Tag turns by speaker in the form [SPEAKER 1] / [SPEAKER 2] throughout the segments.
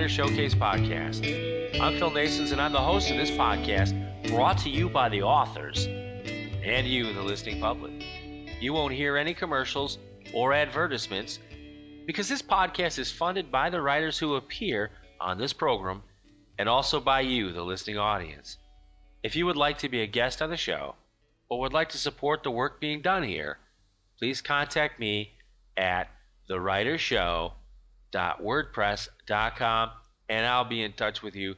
[SPEAKER 1] Writer Showcase Podcast. I'm Phil Nasons, and I'm the host of this podcast brought to you by the authors and you, the listening public. You won't hear any commercials or advertisements because this podcast is funded by the writers who appear on this program and also by you, the listening audience. If you would like to be a guest on the show or would like to support the work being done here, please contact me at thewritershow.wordpress.com and I'll be in touch with you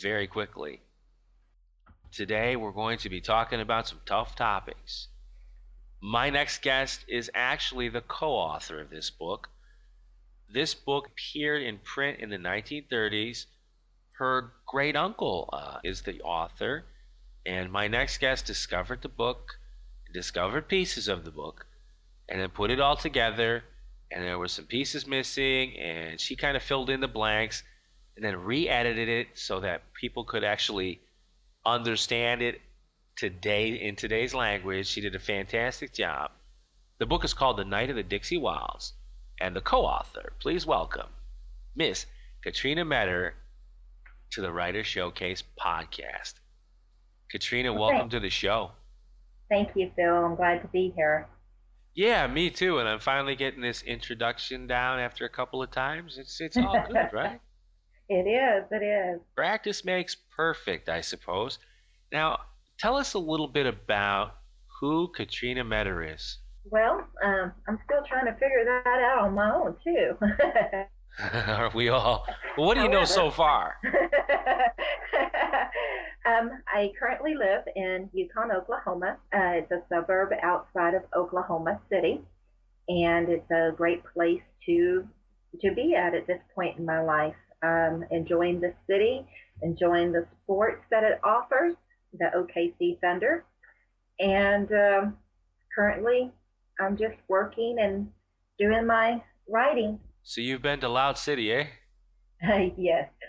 [SPEAKER 1] very quickly. Today we're going to be talking about some tough topics. My next guest is actually the co author of this book. This book appeared in print in the 1930s. Her great uncle uh, is the author, and my next guest discovered the book, discovered pieces of the book, and then put it all together. And there were some pieces missing, and she kind of filled in the blanks and then re edited it so that people could actually understand it today in today's language. She did a fantastic job. The book is called The Knight of the Dixie Wilds, and the co-author, please welcome Miss K-Trina Meador to the Writer Showcase podcast. K-Trina, welcome to the show.
[SPEAKER 2] Thank you, Phil. I'm glad to be here.
[SPEAKER 1] Yeah, me too. And I'm finally getting this introduction down after a couple of times. It's it's all good, right?
[SPEAKER 2] It is. It is.
[SPEAKER 1] Practice makes perfect, I suppose. Now, tell us a little bit about who K-Trina Meador is.
[SPEAKER 2] Well, um, I'm still trying to figure that out on my own too.
[SPEAKER 1] Are we all? Well, what do you know so far?
[SPEAKER 2] um, I currently live in Yukon, Oklahoma. Uh, it's a suburb outside of Oklahoma City, and it's a great place to to be at at this point in my life. Um, enjoying the city, enjoying the sports that it offers, the OKC Thunder, and um, currently I'm just working and doing my writing.
[SPEAKER 1] So you've been to Loud City, eh?
[SPEAKER 2] yes.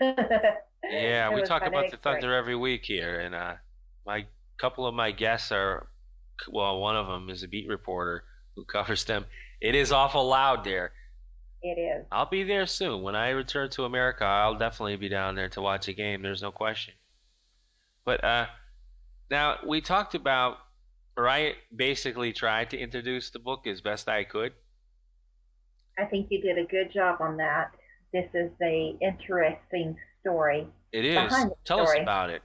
[SPEAKER 1] yeah, we talk about the Thunder every week here, and uh, my couple of my guests are, well, one of them is a beat reporter who covers them. It is awful loud there.
[SPEAKER 2] It is.
[SPEAKER 1] I'll be there soon. When I return to America, I'll definitely be down there to watch a game. There's no question. But uh, now we talked about, or I basically tried to introduce the book as best I could.
[SPEAKER 2] I think you did a good job on that. This is a interesting story.
[SPEAKER 1] It is. Tell
[SPEAKER 2] story.
[SPEAKER 1] us about it.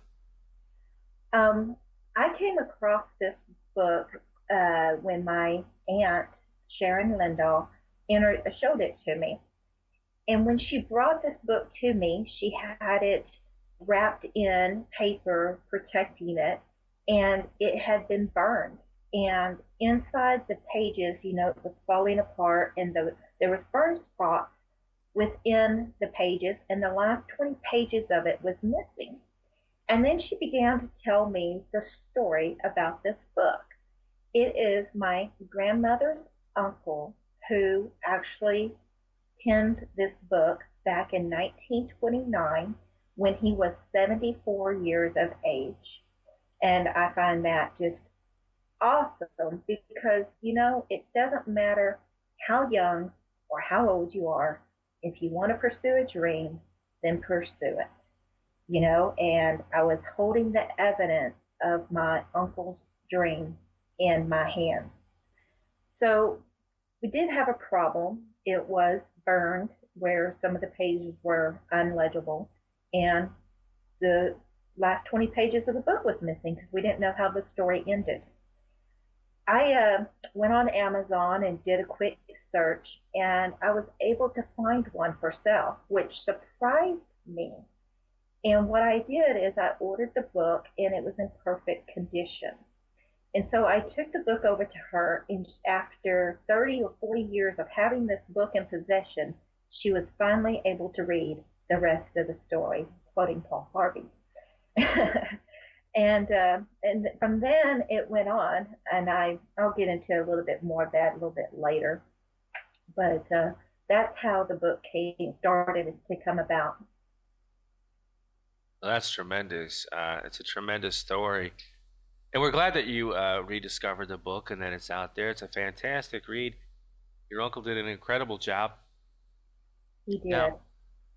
[SPEAKER 2] Um, I came across this book uh, when my aunt Sharon Lindahl entered, showed it to me. And when she brought this book to me, she had it wrapped in paper protecting it, and it had been burned. And inside the pages, you know, it was falling apart, and the, there was burn spots within the pages, and the last 20 pages of it was missing. And then she began to tell me the story about this book. It is my grandmother's uncle who actually penned this book back in 1929 when he was 74 years of age. And I find that just awesome because, you know, it doesn't matter how young or how old you are. If you want to pursue a dream, then pursue it. You know, and I was holding the evidence of my uncle's dream in my hands. So we did have a problem. It was burned where some of the pages were unlegible, and the last 20 pages of the book was missing because we didn't know how the story ended. I uh, went on Amazon and did a quick search, and I was able to find one for sale, which surprised me. And what I did is I ordered the book, and it was in perfect condition. And so I took the book over to her, and after 30 or 40 years of having this book in possession, she was finally able to read the rest of the story, quoting Paul Harvey. and uh, and from then it went on, and I I'll get into a little bit more of that a little bit later. But uh, that's how the book came started to come about.
[SPEAKER 1] That's tremendous. Uh, it's a tremendous story. And we're glad that you uh, rediscovered the book and that it's out there. It's a fantastic read. Your uncle did an incredible job.
[SPEAKER 2] He did.
[SPEAKER 1] Now,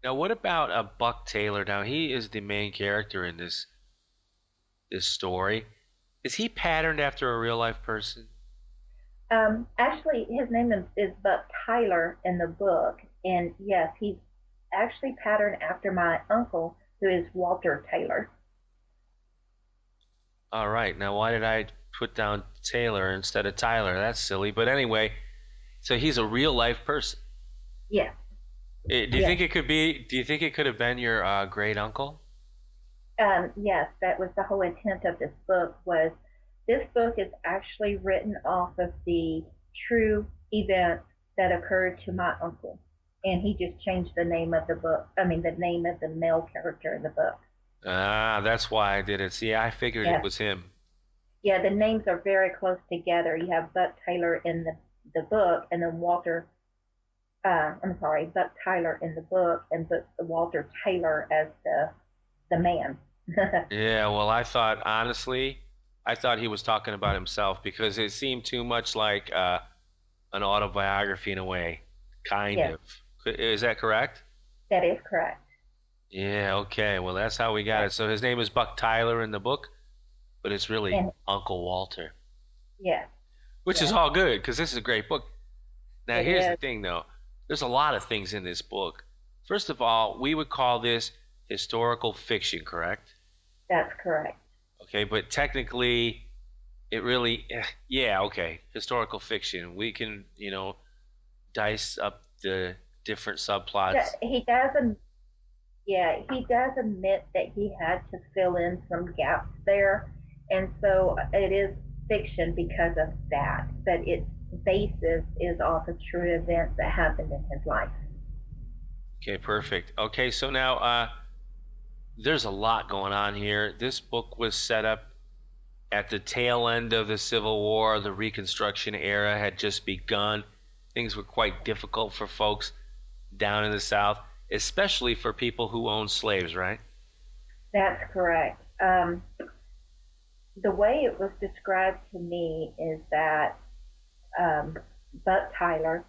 [SPEAKER 1] Now, what about a uh, Buck Taylor? Now, he is the main character in this this story. Is he patterned after a real life person?
[SPEAKER 2] Um, actually, his name is, is Buck Tyler in the book, and yes, he's actually patterned after my uncle, who is Walter Taylor.
[SPEAKER 1] All right. Now, why did I put down Taylor instead of Tyler? That's silly. But anyway, so he's a real life person.
[SPEAKER 2] Yes.
[SPEAKER 1] Eh, do you think it could be? Do you think it could have been your uh, great uncle?
[SPEAKER 2] Um, yes, that was the whole intent of this book. Was this book is actually written off of the true events that occurred to my uncle, and he just changed the name of the book. I mean, the name of the male character in the book.
[SPEAKER 1] Ah, that's why I did it. See, I figured yes. it was him.
[SPEAKER 2] Yeah, the names are very close together. You have Buck Taylor in the the book, and then Walter uh, I'm sorry, Buck Tyler in the book and Buck, Walter Taylor as the the man.
[SPEAKER 1] yeah, well, I thought honestly, I thought he was talking about himself because it seemed too much like uh, an autobiography in a way, kind yes. of. Is that correct?
[SPEAKER 2] That is correct.
[SPEAKER 1] Yeah. Okay. Well, that's how we got it. So his name is Buck Tyler in the book, but it's really and, Uncle Walter.
[SPEAKER 2] Yeah.
[SPEAKER 1] Which yeah. is all good because this is a great book. Now, it here's is. the thing, though. There's a lot of things in this book. First of all, we would call this historical fiction, correct?
[SPEAKER 2] That's correct.
[SPEAKER 1] Okay, but technically, it really, eh, yeah, okay, historical fiction. We can, you know, dice up the different subplots.
[SPEAKER 2] He doesn't. Yeah, he does admit that he had to fill in some gaps there, and so it is fiction because of that. But it's basis is off of true events that happened in his life.
[SPEAKER 1] Okay, perfect. Okay, so now uh, there's a lot going on here. This book was set up at the tail end of the Civil War. The Reconstruction era had just begun. Things were quite difficult for folks down in the South, especially for people who owned slaves, right?
[SPEAKER 2] That's correct. Um, the way it was described to me is that um, Buck Tyler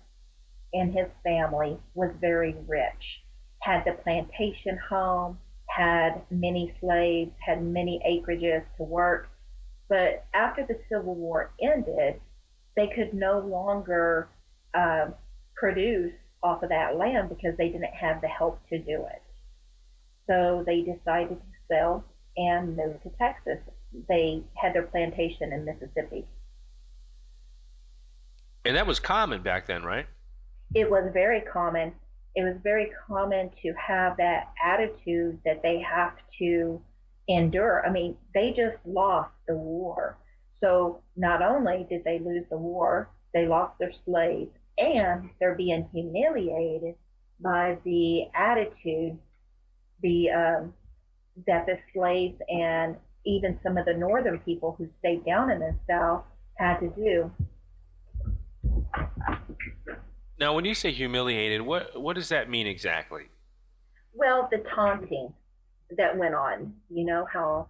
[SPEAKER 2] and his family was very rich, had the plantation home, had many slaves, had many acreages to work. But after the Civil War ended, they could no longer uh, produce off of that land because they didn't have the help to do it. So they decided to sell and move to Texas. They had their plantation in Mississippi.
[SPEAKER 1] And that was common back then, right?
[SPEAKER 2] It was very common. It was very common to have that attitude that they have to endure. I mean, they just lost the war. So not only did they lose the war, they lost their slaves and they're being humiliated by the attitude the um, that the slaves and even some of the northern people who stayed down in the south had to do.
[SPEAKER 1] Now, when you say humiliated, what what does that mean exactly?
[SPEAKER 2] Well, the taunting that went on. You know how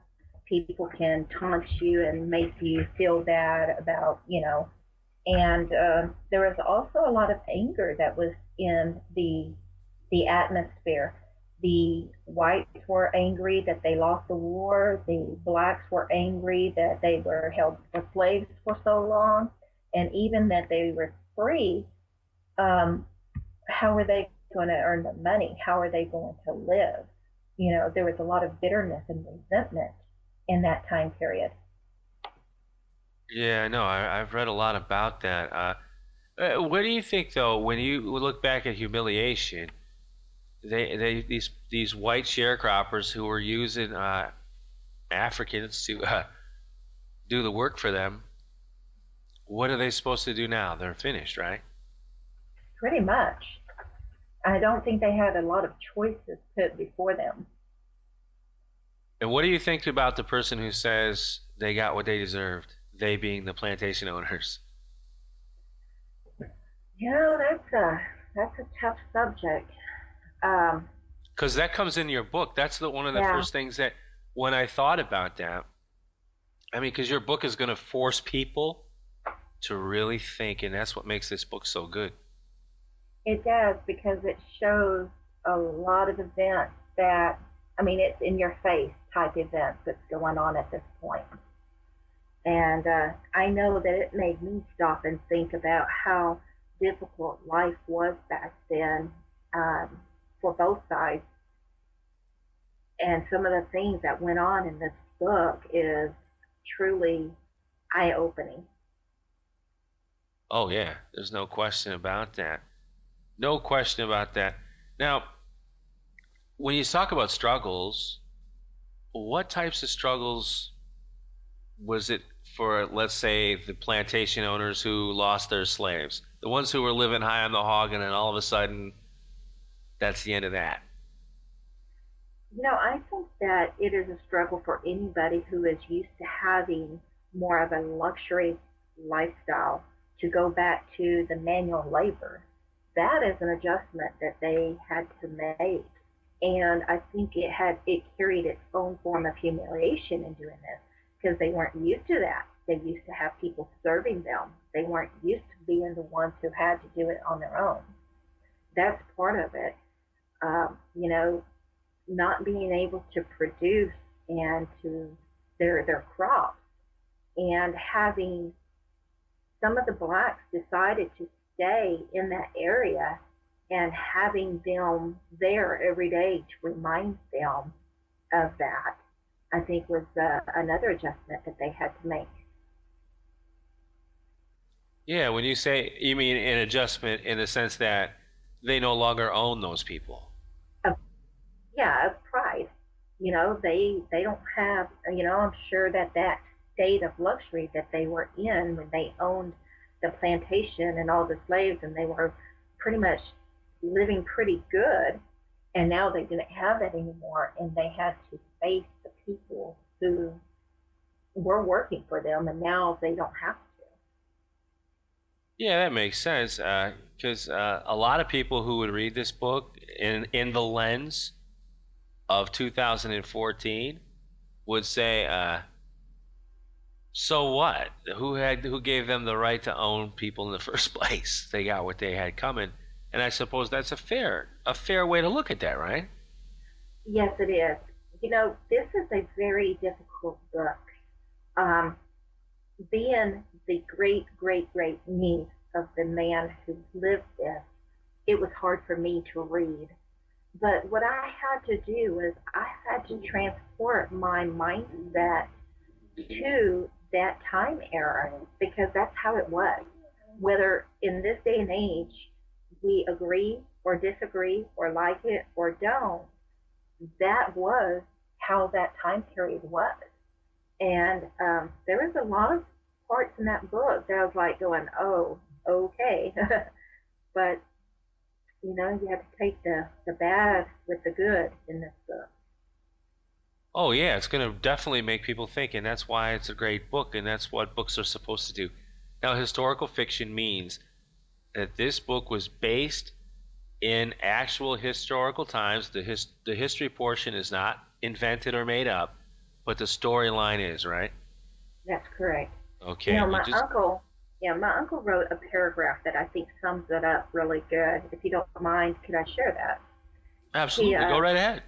[SPEAKER 2] people can taunt you and make you feel bad about, you know, and uh, there was also a lot of anger that was in the the atmosphere. The whites were angry that they lost the war. The blacks were angry that they were held for slaves for so long, and even that they were free um, how are they going to earn the money? How are they going to live? You know, there was a lot of bitterness and resentment in that time period.
[SPEAKER 1] Yeah, I know. I, have read a lot about that. Uh, uh, what do you think, though, when you look back at humiliation? They, they, these, these white sharecroppers who were using uh, Africans to uh, do the work for them. What are they supposed to do now? They're finished, right?
[SPEAKER 2] Pretty much. I don't think they had a lot of choices put before them.
[SPEAKER 1] And what do you think about the person who says they got what they deserved? They being the plantation owners.
[SPEAKER 2] You know, that's a that's a tough subject.
[SPEAKER 1] Because um, that comes in your book. That's the one of the yeah. first things that when I thought about that. I mean, because your book is going to force people to really think, and that's what makes this book so good.
[SPEAKER 2] It does because it shows a lot of events that, I mean, it's in your face type events that's going on at this point. And uh, I know that it made me stop and think about how difficult life was back then um, for both sides. And some of the things that went on in this book is truly eye opening.
[SPEAKER 1] Oh, yeah, there's no question about that. No question about that. Now, when you talk about struggles, what types of struggles was it for, let's say, the plantation owners who lost their slaves? The ones who were living high on the hog, and then all of a sudden, that's the end of that.
[SPEAKER 2] You know, I think that it is a struggle for anybody who is used to having more of a luxury lifestyle to go back to the manual labor. That is an adjustment that they had to make. And I think it had it carried its own form of humiliation in doing this because they weren't used to that. They used to have people serving them. They weren't used to being the ones who had to do it on their own. That's part of it. Um, you know, not being able to produce and to their their crops and having some of the blacks decided to stay in that area and having them there every day to remind them of that, I think was uh, another adjustment that they had to make.
[SPEAKER 1] Yeah, when you say you mean an adjustment in the sense that they no longer own those people.
[SPEAKER 2] Yeah, of pride. You know, they they don't have. You know, I'm sure that that state of luxury that they were in when they owned the plantation and all the slaves, and they were pretty much living pretty good. And now they didn't have that anymore, and they had to face the people who were working for them, and now they don't have to.
[SPEAKER 1] Yeah, that makes sense. Because uh, uh, a lot of people who would read this book in in the lens of 2014 would say, uh, so what? Who had who gave them the right to own people in the first place? They got what they had coming, and I suppose that's a fair a fair way to look at that, right?
[SPEAKER 2] Yes, it is. You know, this is a very difficult book. Um, being the great great great niece of the man who lived this, it was hard for me to read. But what I had to do was I had to transport my mindset to that time era because that's how it was. Whether in this day and age we agree or disagree or like it or don't, that was how that time period was. And um, there was a lot of parts in that book that I was like going, oh, okay. but, you know, you have to take the, the bad with the good in this book.
[SPEAKER 1] Oh yeah, it's going to definitely make people think, and that's why it's a great book, and that's what books are supposed to do. Now, historical fiction means that this book was based in actual historical times. The his, the history portion is not invented or made up, but the storyline is, right?
[SPEAKER 2] That's correct.
[SPEAKER 1] Okay.
[SPEAKER 2] You know, my just... uncle, yeah, my uncle wrote a paragraph that I think sums it up really good. If you don't mind, could I share that?
[SPEAKER 1] Absolutely. He, uh, Go right ahead.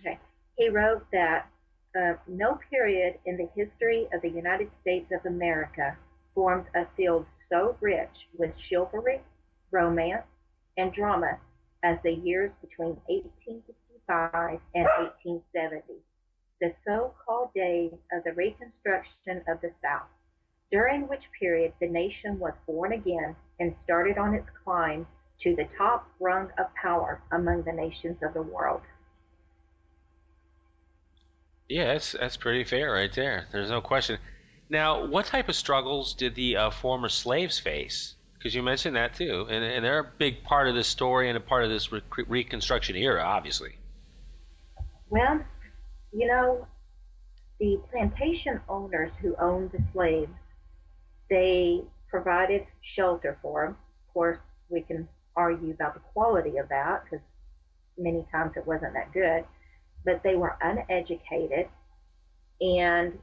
[SPEAKER 2] Okay. He wrote that uh, no period in the history of the United States of America formed a field so rich with chivalry, romance, and drama as the years between 1865 and 1870, the so-called days of the Reconstruction of the South, during which period the nation was born again and started on its climb to the top rung of power among the nations of the world.
[SPEAKER 1] Yeah, that's that's pretty fair right there. There's no question. Now, what type of struggles did the uh, former slaves face? Because you mentioned that too, and, and they're a big part of this story and a part of this re- Reconstruction era, obviously.
[SPEAKER 2] Well, you know, the plantation owners who owned the slaves, they provided shelter for them. Of course, we can argue about the quality of that because many times it wasn't that good but they were uneducated and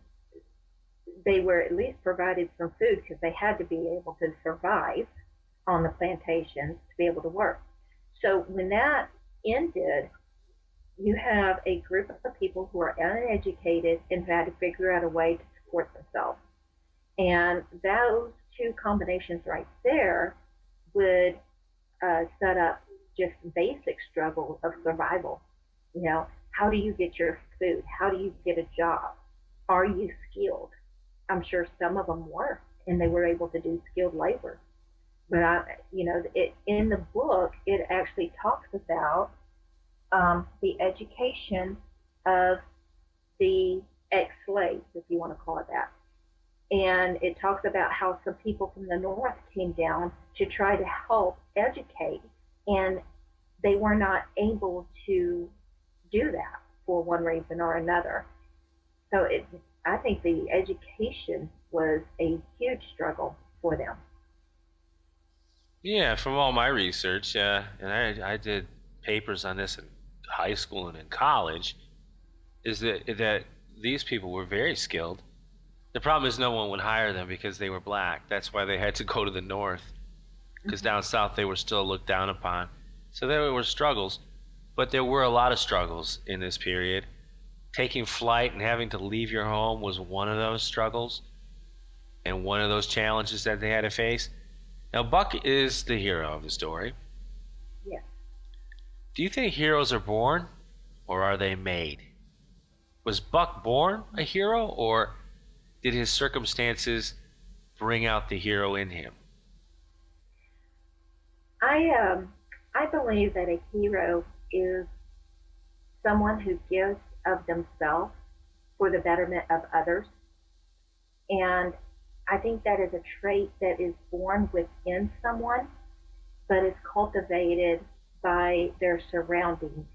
[SPEAKER 2] they were at least provided some food because they had to be able to survive on the plantations to be able to work. So when that ended, you have a group of people who are uneducated and had to figure out a way to support themselves. And those two combinations right there would uh, set up just basic struggle of survival. You know, how do you get your food? How do you get a job? Are you skilled? I'm sure some of them were, and they were able to do skilled labor. But I, you know, it, in the book, it actually talks about um, the education of the ex-slaves, if you want to call it that. And it talks about how some people from the north came down to try to help educate, and they were not able to do that for one reason or another. So it, I think the education was a huge struggle for them.
[SPEAKER 1] Yeah, from all my research, uh, and I, I did papers on this in high school and in college, is that that these people were very skilled. The problem is no one would hire them because they were black. That's why they had to go to the north, because mm-hmm. down south they were still looked down upon. So there were struggles, but there were a lot of struggles in this period. Taking flight and having to leave your home was one of those struggles, and one of those challenges that they had to face. Now Buck is the hero of the story.
[SPEAKER 2] Yes.
[SPEAKER 1] Do you think heroes are born or are they made? Was Buck born a hero or did his circumstances bring out the hero in him?
[SPEAKER 2] I um I believe that a hero is someone who gives of themselves for the betterment of others. And I think that is a trait that is born within someone, but is cultivated by their surroundings.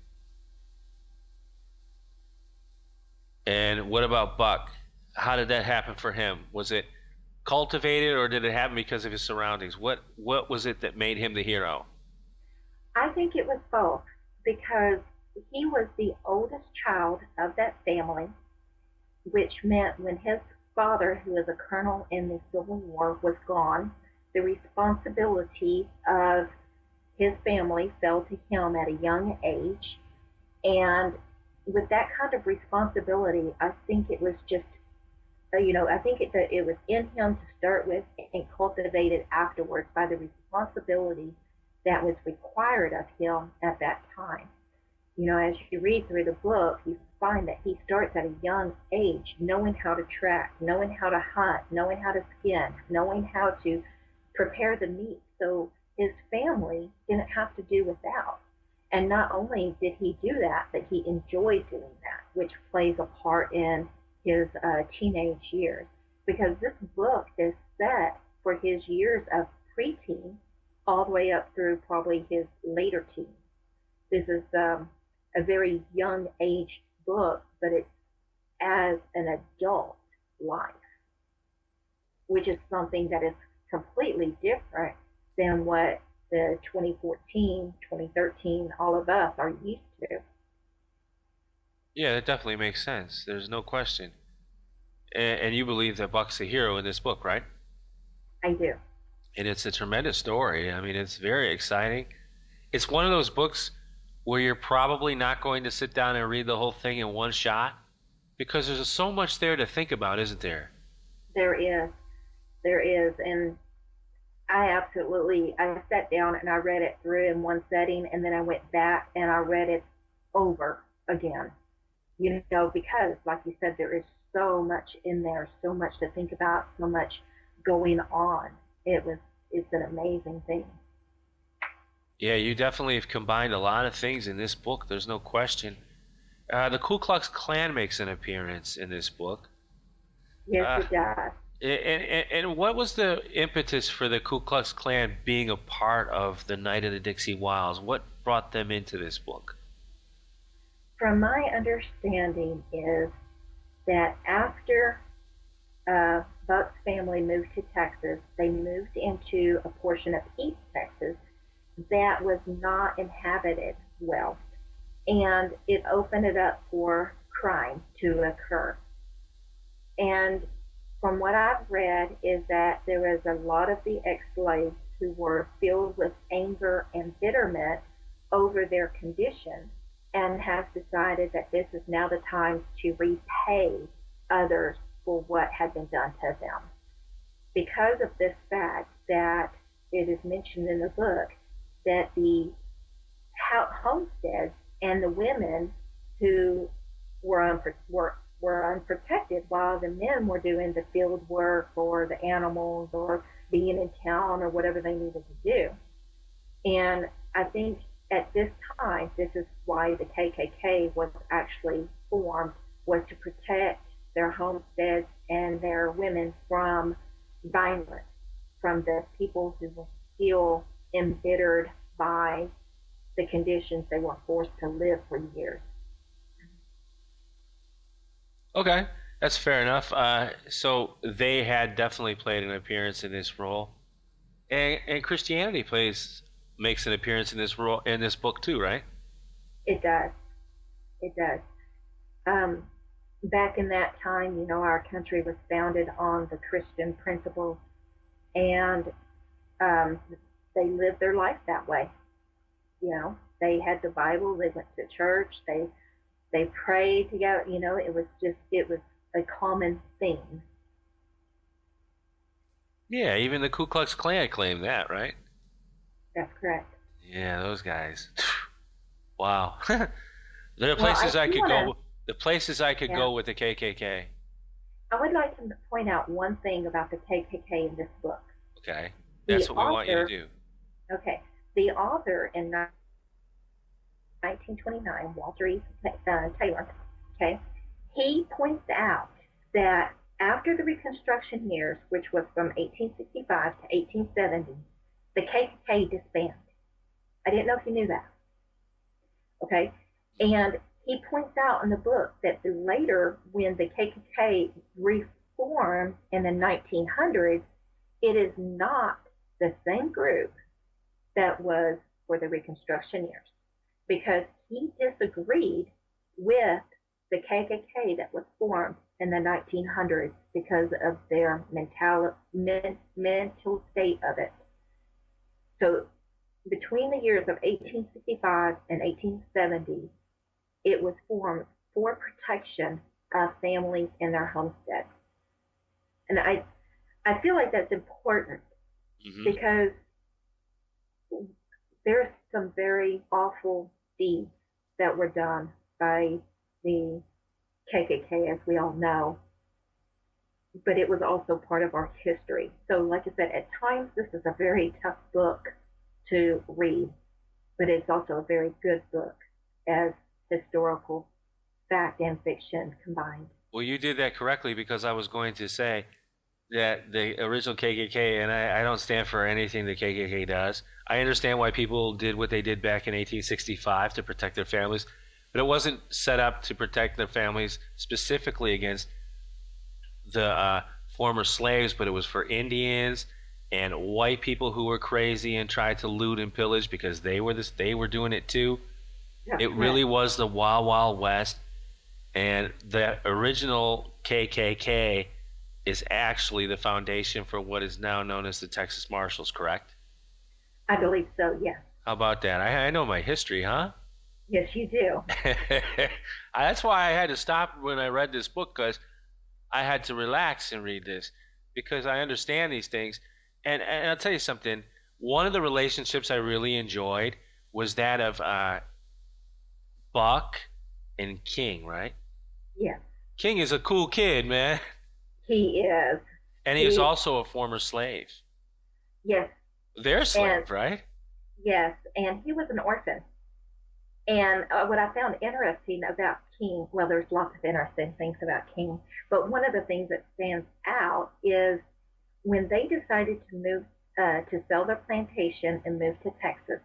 [SPEAKER 1] And what about Buck? How did that happen for him? Was it cultivated or did it happen because of his surroundings? What what was it that made him the hero?
[SPEAKER 2] I think it was both because he was the oldest child of that family, which meant when his father, who was a colonel in the Civil War, was gone, the responsibility of his family fell to him at a young age. And with that kind of responsibility, I think it was just, uh, you know, I think it, it was in him to start with and cultivated afterwards by the responsibility that was required of him at that time. You know, as you read through the book, you find that he starts at a young age knowing how to track, knowing how to hunt, knowing how to skin, knowing how to prepare the meat. So his family didn't have to do without. And not only did he do that, but he enjoyed doing that, which plays a part in his uh, teenage years. Because this book is set for his years of preteen all the way up through probably his later teens. This is um, a very young age book, but it's as an adult life, which is something that is completely different than what the 2014, 2013, all of us are used to.
[SPEAKER 1] Yeah, that definitely makes sense. There's no question. And, and you believe that Buck's a hero in this book, right?
[SPEAKER 2] I do.
[SPEAKER 1] And it's a tremendous story. I mean, it's very exciting. It's one of those books where you're probably not going to sit down and read the whole thing in one shot because there's so much there to think about, isn't there?
[SPEAKER 2] There is. There is. And I absolutely, I sat down and I read it through in one setting and then I went back and I read it over again. You know, because like you said, there is so much in there, so much to think about, so much going on. It was, it's an amazing thing.
[SPEAKER 1] Yeah, you definitely have combined a lot of things in this book. There's no question. Uh, the Ku Klux Klan makes an appearance in this book.
[SPEAKER 2] Yes, uh, it does.
[SPEAKER 1] And, and, and, what was the impetus for the Ku Klux Klan being a part of the Knight of the Dixie Wilds? What brought them into this book?
[SPEAKER 2] From my understanding is that after uh, Buck's family moved to Texas, they moved into a portion of East Texas that was not inhabited well. And it opened it up for crime to occur. And from what I've read is that there was a lot of the ex-slaves who were filled with anger and bitterment over their condition and has decided that this is now the time to repay others for what had been done to them. Because of this fact that it is mentioned in the book that the homesteads and the women who were, unpro- were, were unprotected while the men were doing the field work or the animals or being in town or whatever they needed to do. And I think at this time, this is why the KKK was actually formed, was to protect their homesteads and their women from violence, from the people who were still embittered by the conditions they were forced to live for years.
[SPEAKER 1] Okay, that's fair enough. Uh, so they had definitely played an appearance in this role, and, and Christianity plays makes an appearance in this role in this book too, right?
[SPEAKER 2] It does. It does. Um, back in that time, you know, our country was founded on the Christian principles, and um, they lived their life that way. You know, they had the Bible, they went to church, they they prayed together. You know, it was just it was a common thing.
[SPEAKER 1] Yeah, even the Ku Klux Klan claimed that, right?
[SPEAKER 2] That's correct.
[SPEAKER 1] Yeah, those guys. wow. there are places well, I, I, could wanna, go. The places I could yeah. go with the KKK.
[SPEAKER 2] I would like to point out one thing about the KKK in this book.
[SPEAKER 1] Okay, that's the what we want you to do.
[SPEAKER 2] Okay, the author in 1929, Walter E. Uh, Taylor. Okay, he points out that after the Reconstruction years, which was from 1865 to 1870, the KKK disbanded. I didn't know if you knew that. Okay? And he points out in the book that later, when the KKK reformed in the 1900s, it is not the same group that was for the Reconstruction years because he disagreed with the KKK that was formed in the 1900s because of their mental, men, mental state of it. So between the years of 1865 and 1870, it was formed for protection of families in their homesteads. And I, I feel like that's important mm-hmm. because there's some very awful deeds that were done by the KKK, as we all know. But it was also part of our history. So, like I said, at times this is a very tough book to read, but it's also a very good book as historical fact and fiction combined.
[SPEAKER 1] Well, you did that correctly because I was going to say that the original KKK, and I, I, don't stand for anything the KKK does. I understand why people did what they did back in 1865 to protect their families, but it wasn't set up to protect their families specifically against the uh, former slaves, but it was for Indians and white people who were crazy and tried to loot and pillage because they were this they were doing it too. Yeah, it really was the wild wild west, and the original KKK is actually the foundation for what is now known as the Texas Marshals. Correct?
[SPEAKER 2] I believe so. Yes.
[SPEAKER 1] How about that? I, I know my history, huh?
[SPEAKER 2] Yes, you do.
[SPEAKER 1] That's why I had to stop when I read this book because I had to relax and read this because I understand these things and, and I'll tell you something. One of the relationships I really enjoyed was that of uh, Buck and King, right?
[SPEAKER 2] Yeah.
[SPEAKER 1] King is a cool kid, man.
[SPEAKER 2] He is.
[SPEAKER 1] And he, he is also a former slave.
[SPEAKER 2] Yes.
[SPEAKER 1] They're slave, and, right?
[SPEAKER 2] Yes, and he was an orphan. And uh, what I found interesting about King, well, there's lots of interesting things about King, but one of the things that stands out is when they decided to move uh, to sell their plantation and move to Texas,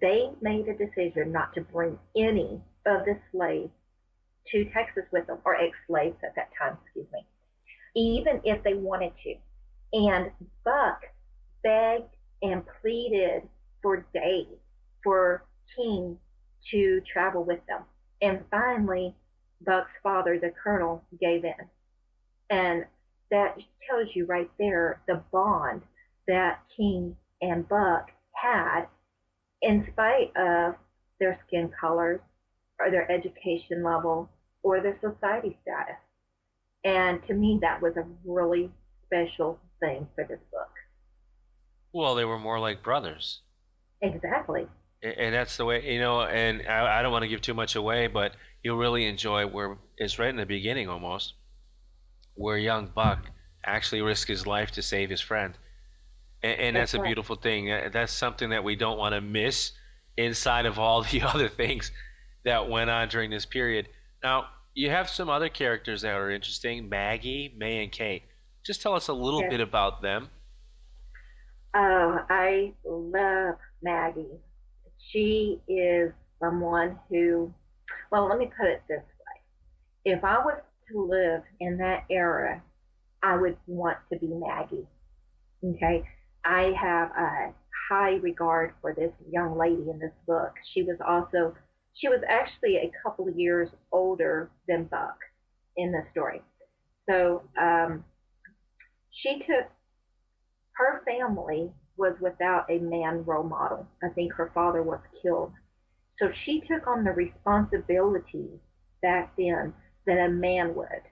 [SPEAKER 2] they made a decision not to bring any of the slaves to Texas with them, or ex-slaves at that time, excuse me, even if they wanted to. And Buck begged and pleaded for days for King to travel with them. And finally, Buck's father, the colonel, gave in. And that tells you right there the bond that King and Buck had in spite of their skin colors or their education level or their society status. And to me, that was a really special thing for this book.
[SPEAKER 1] Well, they were more like brothers.
[SPEAKER 2] Exactly.
[SPEAKER 1] And that's the way, you know, and I, I don't want to give too much away, but you'll really enjoy where it's right in the beginning almost, where young Buck actually risks his life to save his friend. And, and that's, that's, a beautiful thing. Uh, that's something that we don't want to miss inside of all the other things that went on during this period. Now, you have some other characters that are interesting Maggie, May, and Kate. Just tell us a little yes. bit about them.
[SPEAKER 2] Oh, I love Maggie. She is someone who, well, let me put it this way. If I was to live in that era, I would want to be Maggie. Okay. I have a high regard for this young lady in this book. She was also, she was actually a couple of years older than Buck in the story. So um, she took, her family was without a man role model. I think her father was killed. So she took on the responsibilities back then that a man would.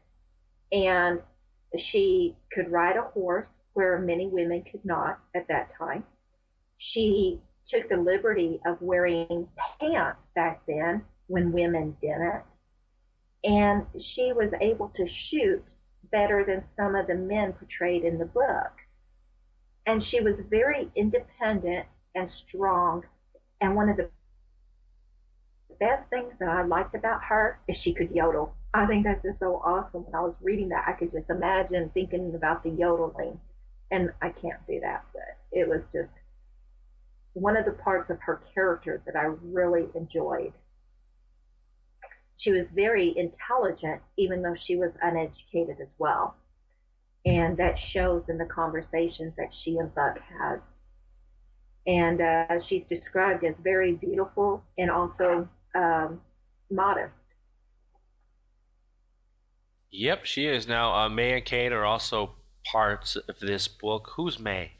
[SPEAKER 2] And she could ride a horse where many women could not at that time. She took the liberty of wearing pants back then when women didn't. And she was able to shoot better than some of the men portrayed in the book. And she was very independent and strong. And one of the best things that I liked about her is she could yodel. I think that's just so awesome. When I was reading that, I could just imagine thinking about the yodeling and I can't do that, but it was just one of the parts of her character that I really enjoyed. She was very intelligent, even though she was uneducated as well. And that shows in the conversations that she and Buck had. And uh, she's described as very beautiful and also um, modest.
[SPEAKER 1] Yep, she is now. Uh, May and Kate are also parts of this book. Who's May?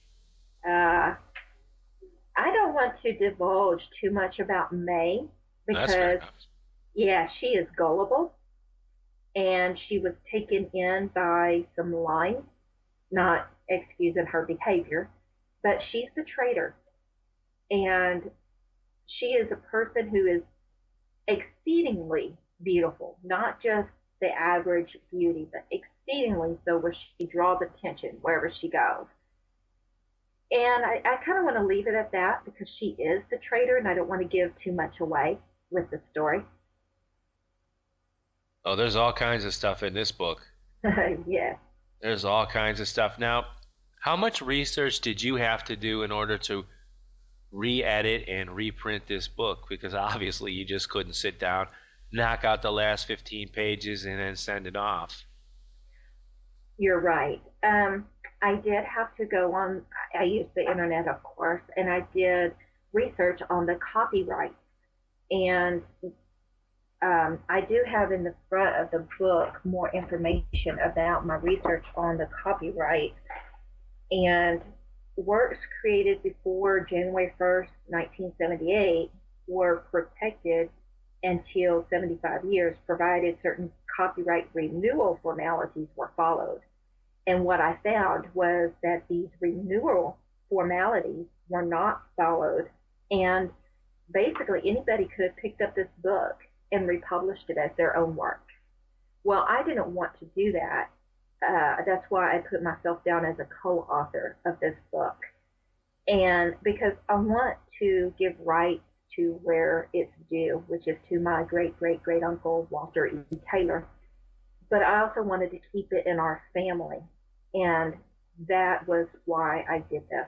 [SPEAKER 2] Uh, I don't want to divulge too much about May because, yeah, she is gullible and she was taken in by some lying, not excusing her behavior, but she's the traitor. And she is a person who is exceedingly beautiful, not just the average beauty, but exceedingly so where she draws attention wherever she goes. And I, I kind of want to leave it at that because she is the traitor and I don't want to give too much away with the story.
[SPEAKER 1] Oh, there's all kinds of stuff in this book.
[SPEAKER 2] yeah.
[SPEAKER 1] There's all kinds of stuff. Now, how much research did you have to do in order to re-edit and reprint this book? Because obviously you just couldn't sit down, knock out the last 15 pages, and then send it off.
[SPEAKER 2] You're right. Um, I did have to go on, I used the internet, of course, and I did research on the copyright. And um, I do have in the front of the book more information about my research on the copyright. And works created before January 1st, 1978 were protected until 75 years, provided certain copyright renewal formalities were followed. And what I found was that these renewal formalities were not followed. And basically, anybody could have picked up this book and republished it as their own work. Well, I didn't want to do that. Uh, that's why I put myself down as a co author of this book. And because I want to give rights to where it's due, which is to my great great great uncle, Walter E. Taylor. But I also wanted to keep it in our family and that was why I did this.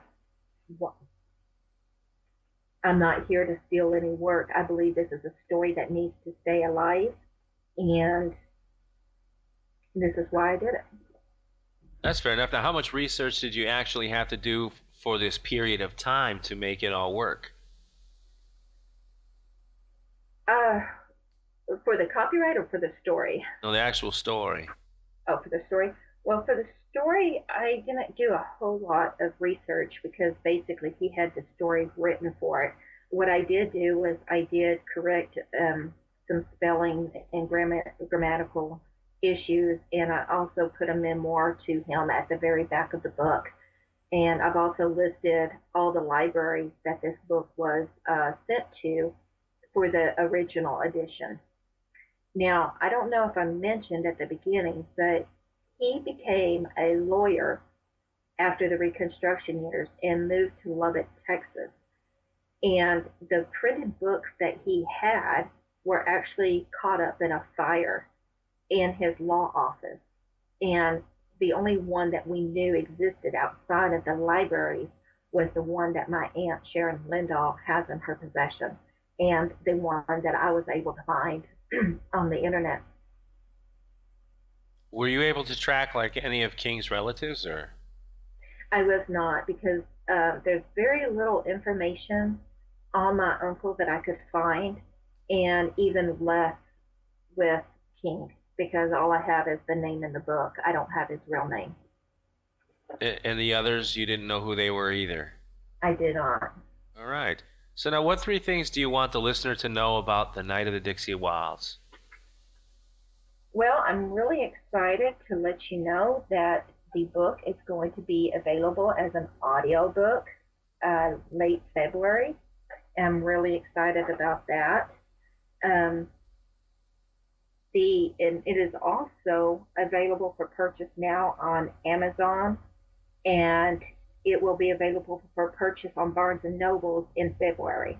[SPEAKER 2] I'm not here to steal any work. I believe this is a story that needs to stay alive, and this is why I did it.
[SPEAKER 1] That's fair enough. Now, how much research did you actually have to do for this period of time to make it all work?
[SPEAKER 2] Uh, for the copyright or for the story?
[SPEAKER 1] No, the actual story.
[SPEAKER 2] Oh, for the story. Well, for the story, I didn't do a whole lot of research because basically he had the story written for it. what I did do was I did correct um, some spelling and grammatical issues, and I also put a memoir to him at the very back of the book. And I've also listed all the libraries that this book was uh, sent to for the original edition. Now, I don't know if I mentioned at the beginning, but he became a lawyer after the Reconstruction years and moved to Lubbock, Texas. And the printed books that he had were actually caught up in a fire in his law office. And the only one that we knew existed outside of the library was the one that my aunt Sharon Lindahl has in her possession and the one that I was able to find on the internet.
[SPEAKER 1] Were you able to track like any of King's relatives or?
[SPEAKER 2] I was not because uh, there's very little information on my uncle that I could find, and even less with King because all I have is the name in the book. I don't have his real name.
[SPEAKER 1] And the others, you didn't know who they were either?
[SPEAKER 2] I did not.
[SPEAKER 1] All right. So now, what three things do you want the listener to know about the Knight of the Dixie Wilds?
[SPEAKER 2] Well, I'm really excited to let you know that the book is going to be available as an audio book uh, late February. I'm really excited about that. Um, the and it is also available for purchase now on Amazon, and it will be available for purchase on Barnes and Nobles in February.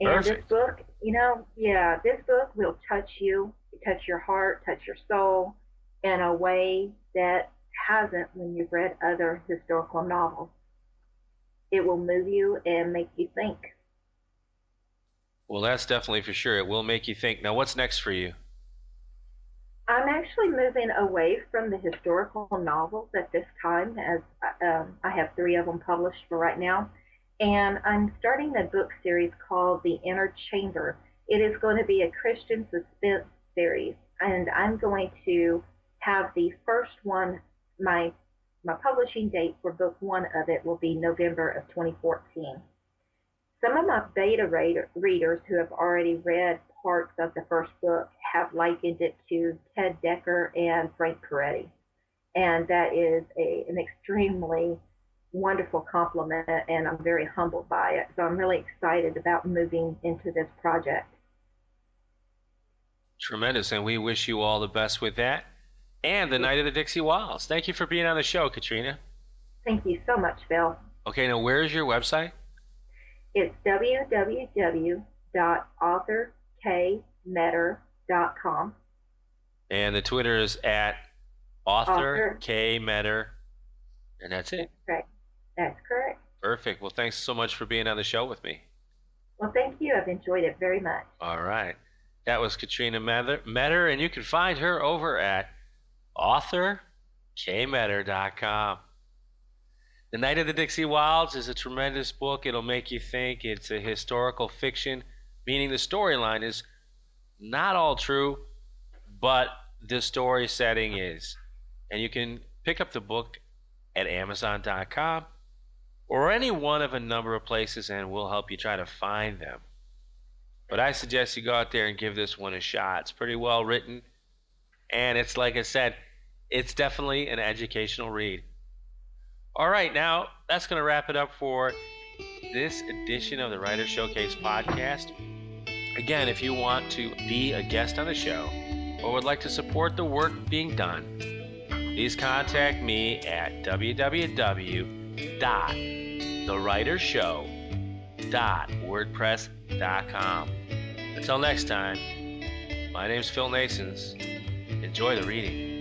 [SPEAKER 2] And
[SPEAKER 1] Perfect.
[SPEAKER 2] this book, you know, yeah, this book will touch you, touch your heart, touch your soul in a way that hasn't when you've read other historical novels. It will move you and make you think.
[SPEAKER 1] Well, that's definitely for sure. It will make you think. Now, what's next for you?
[SPEAKER 2] I'm actually moving away from the historical novels at this time, as um, I have three of them published for right now. And I'm starting a book series called The Inner Chamber. It is going to be a Christian suspense series, and I'm going to have the first one. My my publishing date for book one of it will be November of 2014. Some of my beta readers who have already read parts of the first book have likened it to Ted Dekker and Frank Peretti. And that is a, an extremely wonderful compliment, and I'm very humbled by it. So I'm really excited about moving into this project.
[SPEAKER 1] Tremendous, and we wish you all the best with that. And the Knight of the Dixie Wilds. Thank you for being on the show, K-Trina.
[SPEAKER 2] Thank you so much, Phil.
[SPEAKER 1] Okay, now where is your website?
[SPEAKER 2] It's www.authorkmeador.com.
[SPEAKER 1] And the Twitter is at author, author. K Meador. And that's it.
[SPEAKER 2] That's correct. That's correct.
[SPEAKER 1] Perfect. Well, thanks so much for being on the show with me.
[SPEAKER 2] Well, thank you. I've enjoyed it very much.
[SPEAKER 1] All right. That was K-Trina Meador, and you can find her over at authorkmeador.com. The Knight of the Dixie Wilds is a tremendous book. It'll make you think. It's a historical fiction, meaning the storyline is not all true, but the story setting is. And you can pick up the book at Amazon.com or any one of a number of places, and we'll help you try to find them. But I suggest you go out there and give this one a shot. It's pretty well written, and it's like I said, it's definitely an educational read. All right, now that's going to wrap it up for this edition of the Writer Showcase podcast. Again, if you want to be a guest on the show or would like to support the work being done, please contact me at www.thewritershow.wordpress.com. Until next time, my name is Phil Nasons. Enjoy the reading.